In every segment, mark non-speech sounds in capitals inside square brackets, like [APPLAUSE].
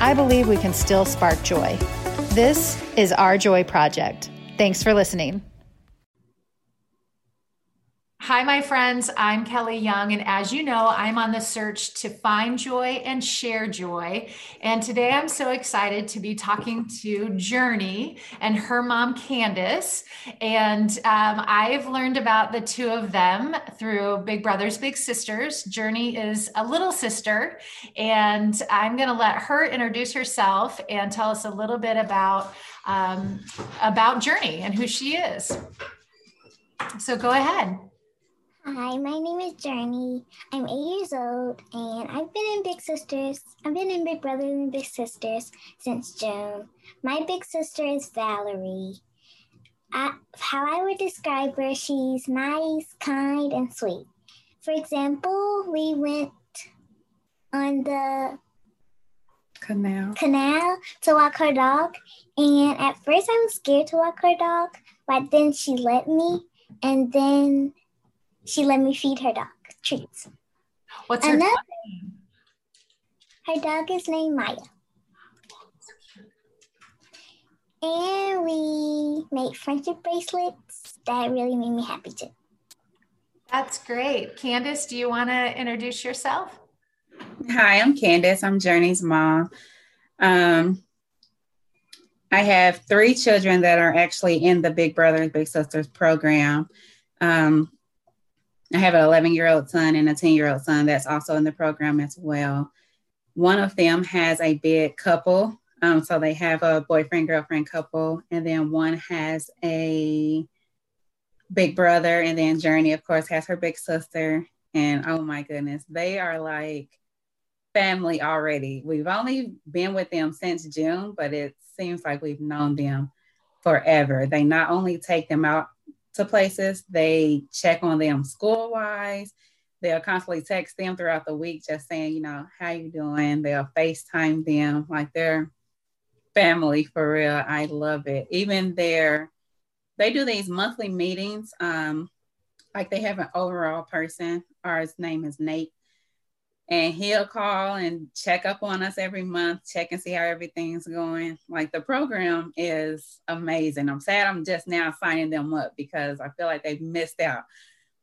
I believe we can still spark joy. This is Our Joy Project. Thanks for listening. Hi, my friends. I'm Kelly Young, and as you know, I'm on the search to find joy and share joy. And today I'm so excited to be talking to Journey and her mom, Candace. And um, I've learned about the two of them through Big Brothers Big Sisters. Journey is a little sister, and I'm going to let her introduce herself and tell us a little bit about um, about Journey and who she is. So go ahead. Hi, my name is Journey. I'm eight years old and I've been in Big Sisters. I've been in Big Brothers and Big Sisters since June. My big sister is Valerie. I, how I would describe her, she's nice, kind, and sweet. For example, we went on the canal canal to walk her dog, and at first I was scared to walk her dog, but then she let me, and then she let me feed her dog treats. What's her Another, dog name? Her dog is named Maya. And we made friendship bracelets that really made me happy too. That's great. Candace, do you want to introduce yourself? Hi, I'm Candace. I'm Journey's mom. Um, I have three children that are actually in the Big Brothers Big Sisters program. Um, I have an 11 year old son and a 10 year old son that's also in the program as well. One of them has a big couple. Um, so they have a boyfriend girlfriend couple, and then one has a big brother, and then Journey, of course, has her big sister. And oh my goodness, they are like family already. We've only been with them since June, but it seems like we've known them forever. They not only take them out to places. They check on them school wise. They'll constantly text them throughout the week, just saying, you know, how you doing? They'll FaceTime them like they're family for real. I love it. Even their, they do these monthly meetings. Um, like they have an overall person. Our name is Nate and he'll call and check up on us every month, check and see how everything's going. Like the program is amazing. I'm sad I'm just now signing them up because I feel like they've missed out.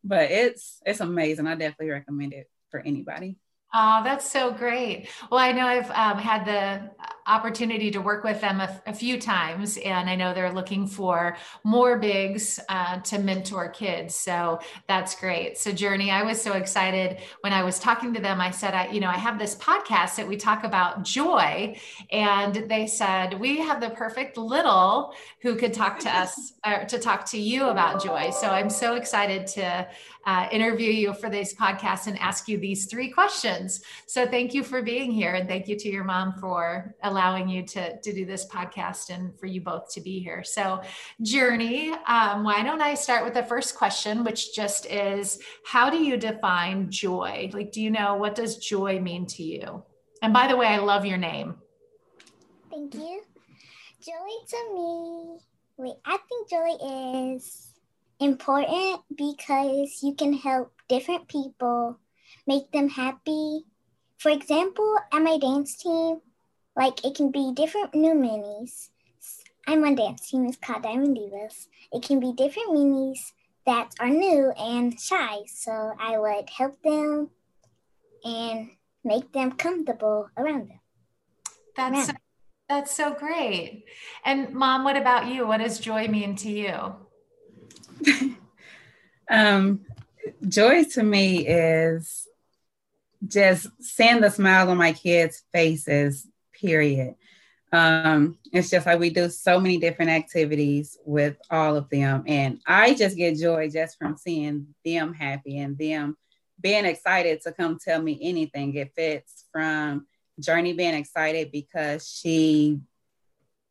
But it's it's amazing. I definitely recommend it for anybody. Oh, that's so great. Well, I know I've um, had the opportunity to work with them a, a, few times, and I know they're looking for more bigs uh, to mentor kids. So that's great. So, Journey, I was so excited when I was talking to them. I said, I, you know, I have this podcast that we talk about joy, and they said we have the perfect little who could talk to us uh, to talk to you about joy. So I'm so excited to uh, interview you for this podcast and ask you these three questions. So thank you for being here, and thank you to your mom for allowing you to, to do this podcast and for you both to be here. So, Journey, um, why don't I start with the first question, which just is how do you define joy? Like, do you know what does joy mean to you? And by the way, I love your name. Thank you. Joy to me, wait, I think joy is important because you can help different people, make them happy. For example, at my dance team, like it can be different new minis. I'm on dance team, it's called Diamond Divas. It can be different minis that are new and shy. So I would help them and make them comfortable around them. That's so, that's so great. And mom, what about you? What does joy mean to you? [LAUGHS] um, joy to me is just seeing the smile on my kids' faces, period. Um, it's just like we do so many different activities with all of them. And I just get joy just from seeing them happy and them being excited to come tell me anything. If it's from Journey being excited because she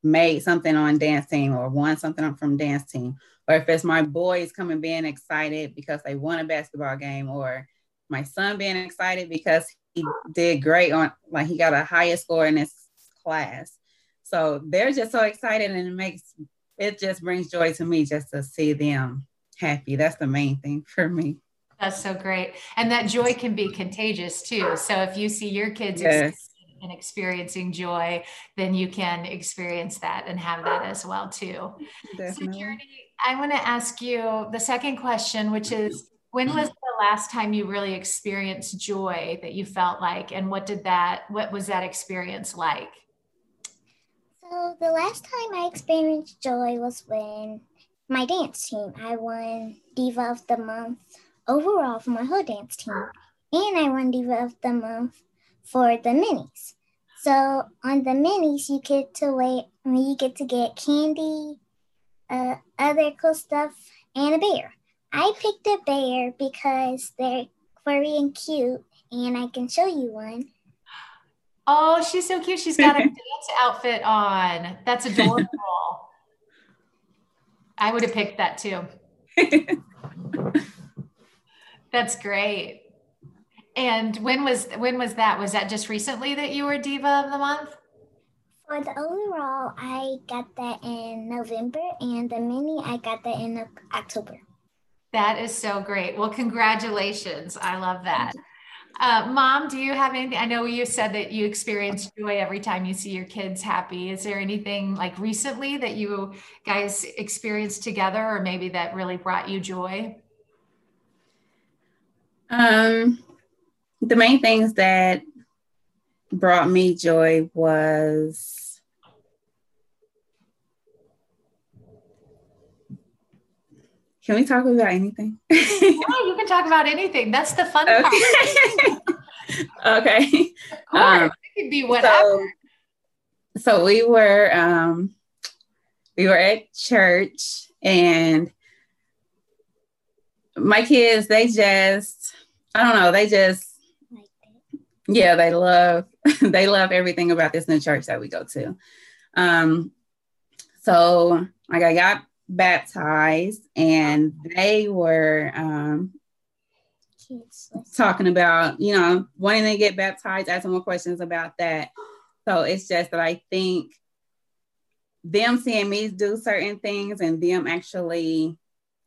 made something on dance team or won something from dance team, or if it's my boys coming being excited because they won a basketball game, or my son being excited because he did great on like he got a highest score in his class. So they're just so excited and it makes it just brings joy to me just to see them happy. That's the main thing [LAUGHS] for me. That's so great. And that joy can be contagious too. So if you see your kids yes. and experiencing joy, then you can experience that and have that as well too. Definitely. So I want to ask you the second question, which is when was the last time you really experienced joy that you felt like and what did that what was that experience like? So the last time I experienced joy was when my dance team. I won Diva of the Month overall for my whole dance team. And I won Diva of the Month for the minis. So on the minis, you get to wait. I mean, you get to get candy, uh, other cool stuff, and a bear. I picked a bear because they're furry and cute, and I can show you one. Oh, she's so cute. She's got a [LAUGHS] dance outfit on. That's adorable. I would have picked that too. [LAUGHS] That's great. And when was when was that? Was that just recently that you were diva of the month? For the overall, I got that in November, and the mini I got that in October. That is so great. Well, congratulations. I love that. Uh, Mom, do you have anything? I know you said that you experience joy every time you see your kids happy. Is there anything like recently that you guys experienced together, or maybe that really brought you joy? Um, the main things that brought me joy was Can we talk about anything? [LAUGHS] yeah, you can talk about anything. That's the fun okay. part. [LAUGHS] okay. Um, it could be whatever. So, so we were um we were at church and my kids, they just I don't know, they just yeah, they love [LAUGHS] they love everything about this new church that we go to. Um so like I got baptized and they were um talking about, you know, wanting to get baptized, asking more questions about that. So it's just that I think them seeing me do certain things and them actually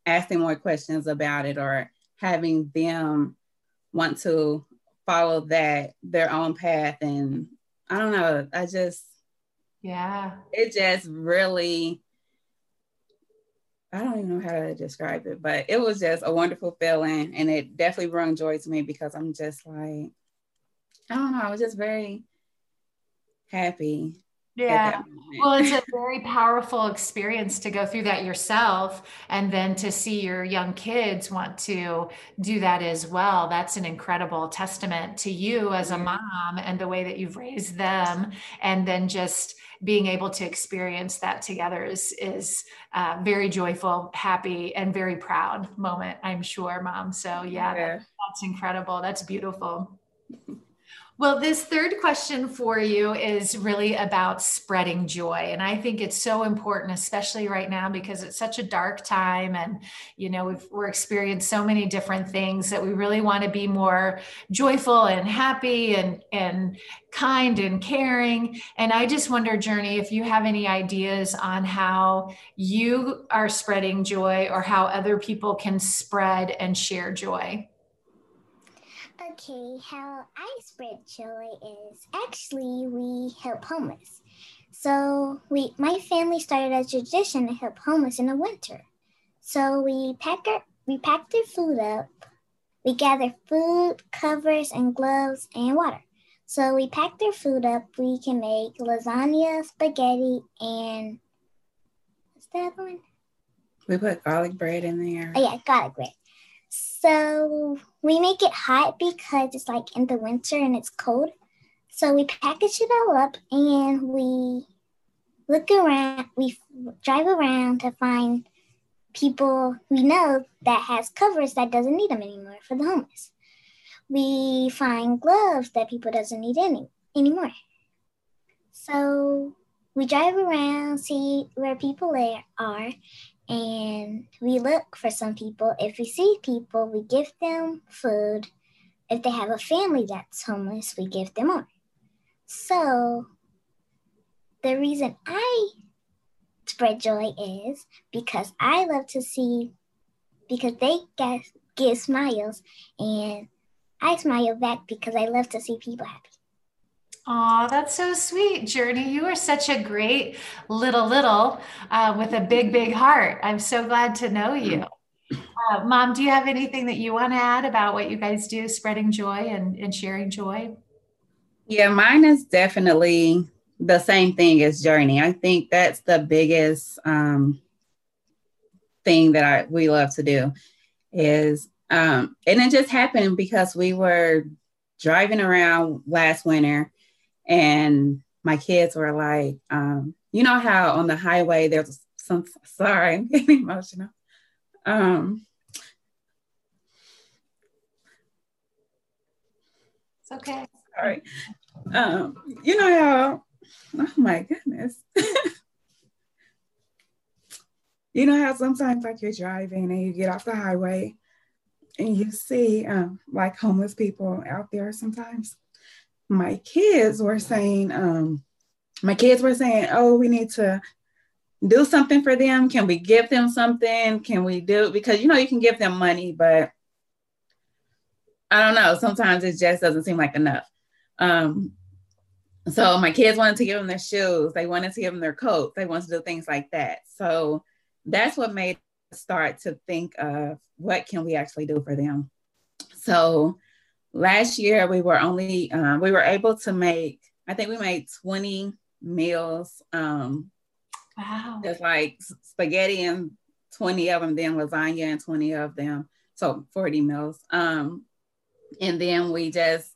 asking more questions about it or having them want to follow that their own path and i don't know i just yeah it just really i don't even know how to describe it but it was just a wonderful feeling and it definitely brought joy to me because i'm just like i don't know i was just very happy yeah. Well, it's a very powerful experience to go through that yourself and then to see your young kids want to do that as well. That's an incredible testament to you as a mom and the way that you've raised them. And then just being able to experience that together is, is uh, very joyful, happy, and very proud moment, I'm sure, mom. So, yeah, yeah. That, that's incredible. That's beautiful. Well, this third question for you is really about spreading joy. And I think it's so important, especially right now, because it's such a dark time. And, you know, we've, we're experiencing so many different things that we really want to be more joyful and happy and, and kind and caring. And I just wonder, Journey, if you have any ideas on how you are spreading joy or how other people can spread and share joy. Okay, how I spread joy is actually we help homeless. So we, my family started a tradition to help homeless in the winter. So we pack our, we pack their food up. We gather food, covers, and gloves and water. So we pack their food up. We can make lasagna, spaghetti, and what's that one? We put garlic bread in there. Oh yeah, garlic bread. So we make it hot because it's like in the winter and it's cold. So we package it all up and we look around, we drive around to find people we know that has covers that doesn't need them anymore for the homeless. We find gloves that people doesn't need any anymore. So we drive around, see where people are, and we look for some people. If we see people, we give them food. If they have a family that's homeless, we give them more. So the reason I spread joy is because I love to see because they get give smiles and I smile back because I love to see people happy. Oh, that's so sweet, Journey. You are such a great little little uh, with a big, big heart. I'm so glad to know you. Uh, Mom, do you have anything that you want to add about what you guys do, spreading joy and, and sharing joy? Yeah, mine is definitely the same thing as Journey. I think that's the biggest um, thing that I we love to do is um, and it just happened because we were driving around last winter and my kids were like, um, you know how on the highway there's some sorry, [LAUGHS] I'm getting emotional. Um, it's okay. Sorry. Um, you know how oh my goodness. [LAUGHS] you know how sometimes like you're driving and you get off the highway and you see um, like homeless people out there sometimes my kids were saying, um, my kids were saying, oh, we need to do something for them. Can we give them something? Can we do because you know you can give them money, but I don't know. Sometimes it just doesn't seem like enough. Um, so my kids wanted to give them their shoes. They wanted to give them their coats. They wanted to do things like that. So that's what made us start to think of what can we actually do for them. So last year we were only um, we were able to make i think we made 20 meals um wow. it's like spaghetti and 20 of them then lasagna and 20 of them so 40 meals. Um and then we just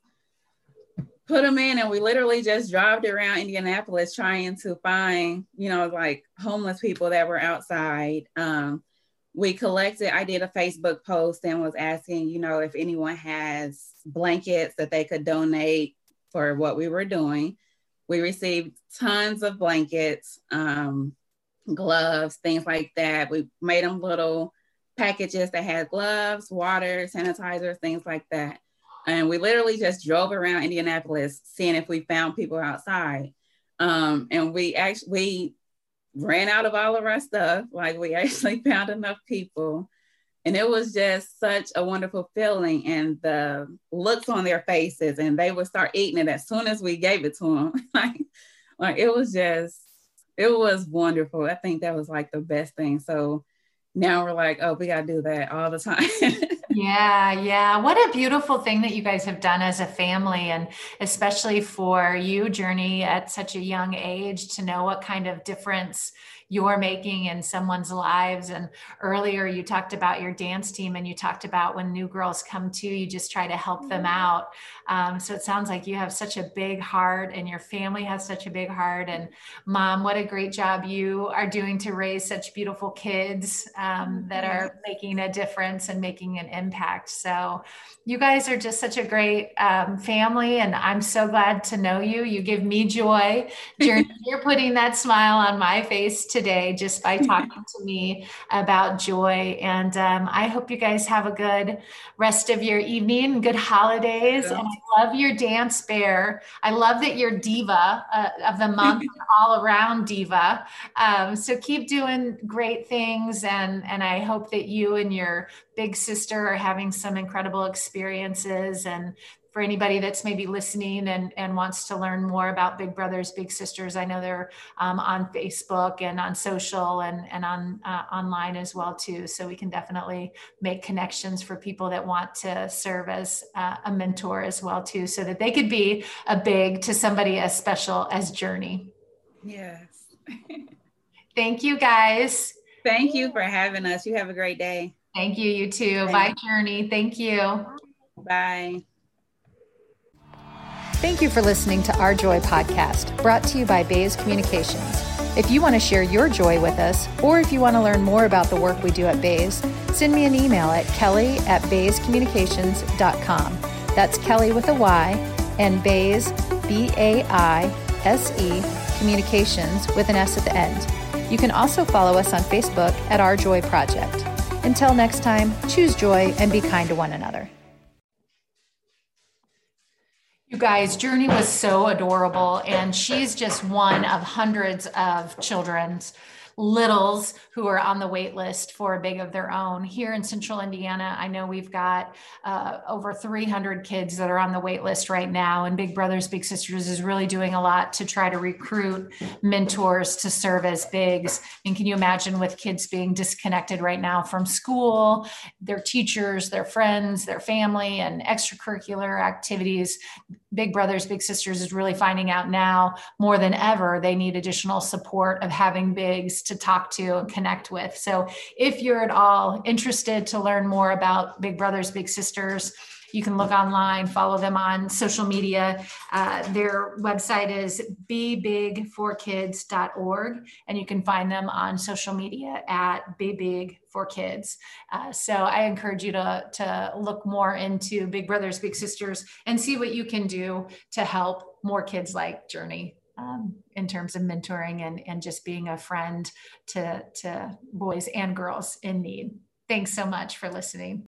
put them in and we literally just drove around indianapolis trying to find you know like homeless people that were outside. Um we collected i did a facebook post and was asking you know if anyone has blankets that they could donate for what we were doing. We received tons of blankets um, gloves things like that. We made them little packages that had gloves water sanitizer things like that. And we literally just drove around indianapolis seeing if we found people outside. Um, and we actually we ran out of all of our stuff. Like we actually [LAUGHS] found enough people. And it was just such a wonderful feeling and the looks on their faces and they would start eating it as soon as we gave it to them. [LAUGHS] like, like it was just, it was wonderful. I think that was like the best thing. So now we're like, oh, we got to do that all the time. [LAUGHS] Yeah, yeah. What a beautiful thing that you guys have done as a family, and especially for you, Journey, at such a young age to know what kind of difference you're making in someone's lives. And earlier you talked about your dance team and you talked about when new girls come to, you just try to help them mm-hmm. out. Um, so it sounds like you have such a big heart and your family has such a big heart. And mom, what a great job you are doing to raise such beautiful kids um, that are mm-hmm. making a difference and making an impact. So you guys are just such a great um, family. And I'm so glad to know you. You give me joy. [LAUGHS] You're, you're putting that smile on my face today today just by [LAUGHS] talking to me about joy. And um, I hope you guys have a good rest of your evening, good holidays. Yeah. And I love your dance bear. I love that you're diva uh, of the month, [LAUGHS] all around diva. Um, so keep doing great things. And, and I hope that you and your big sister are having some incredible experiences and for anybody that's maybe listening and, and wants to learn more about Big Brothers Big Sisters, I know they're um, on Facebook and on social and, and on uh, online as well too. So we can definitely make connections for people that want to serve as uh, a mentor as well too, so that they could be a big to somebody as special as Journey. Yes. [LAUGHS] Thank you guys. Thank you for having us. You have a great day. Thank you. You too. Bye, Journey. Thank you. Bye. Thank you for listening to Our Joy podcast, brought to you by Baise Communications. If you want to share your joy with us, or if you want to learn more about the work we do at Baise, send me an email at kelly at baisecommunications.com. That's Kelly with a Y and Baise B A I S E Communications with an S at the end. You can also follow us on Facebook at Our Joy Project. Until next time, choose joy and be kind to one another. You guys, Journey was so adorable, and she's just one of hundreds of children's littles who are on the wait list for a big of their own. Here in central Indiana, I know we've got uh, over 300 kids that are on the wait list right now, and Big Brothers Big Sisters is really doing a lot to try to recruit mentors to serve as bigs. And can you imagine with kids being disconnected right now from school, their teachers, their friends, their family, and extracurricular activities? Big Brothers Big Sisters is really finding out now more than ever they need additional support of having bigs to talk to and connect with. So if you're at all interested to learn more about Big Brothers Big Sisters, you can look online, follow them on social media. Uh, their website is bebigforkids.org, and you can find them on social media at bebigforkids. Uh, so I encourage you to, to look more into Big Brothers Big Sisters and see what you can do to help more kids like Journey. Um, in terms of mentoring and, and just being a friend to, to boys and girls in need. Thanks so much for listening.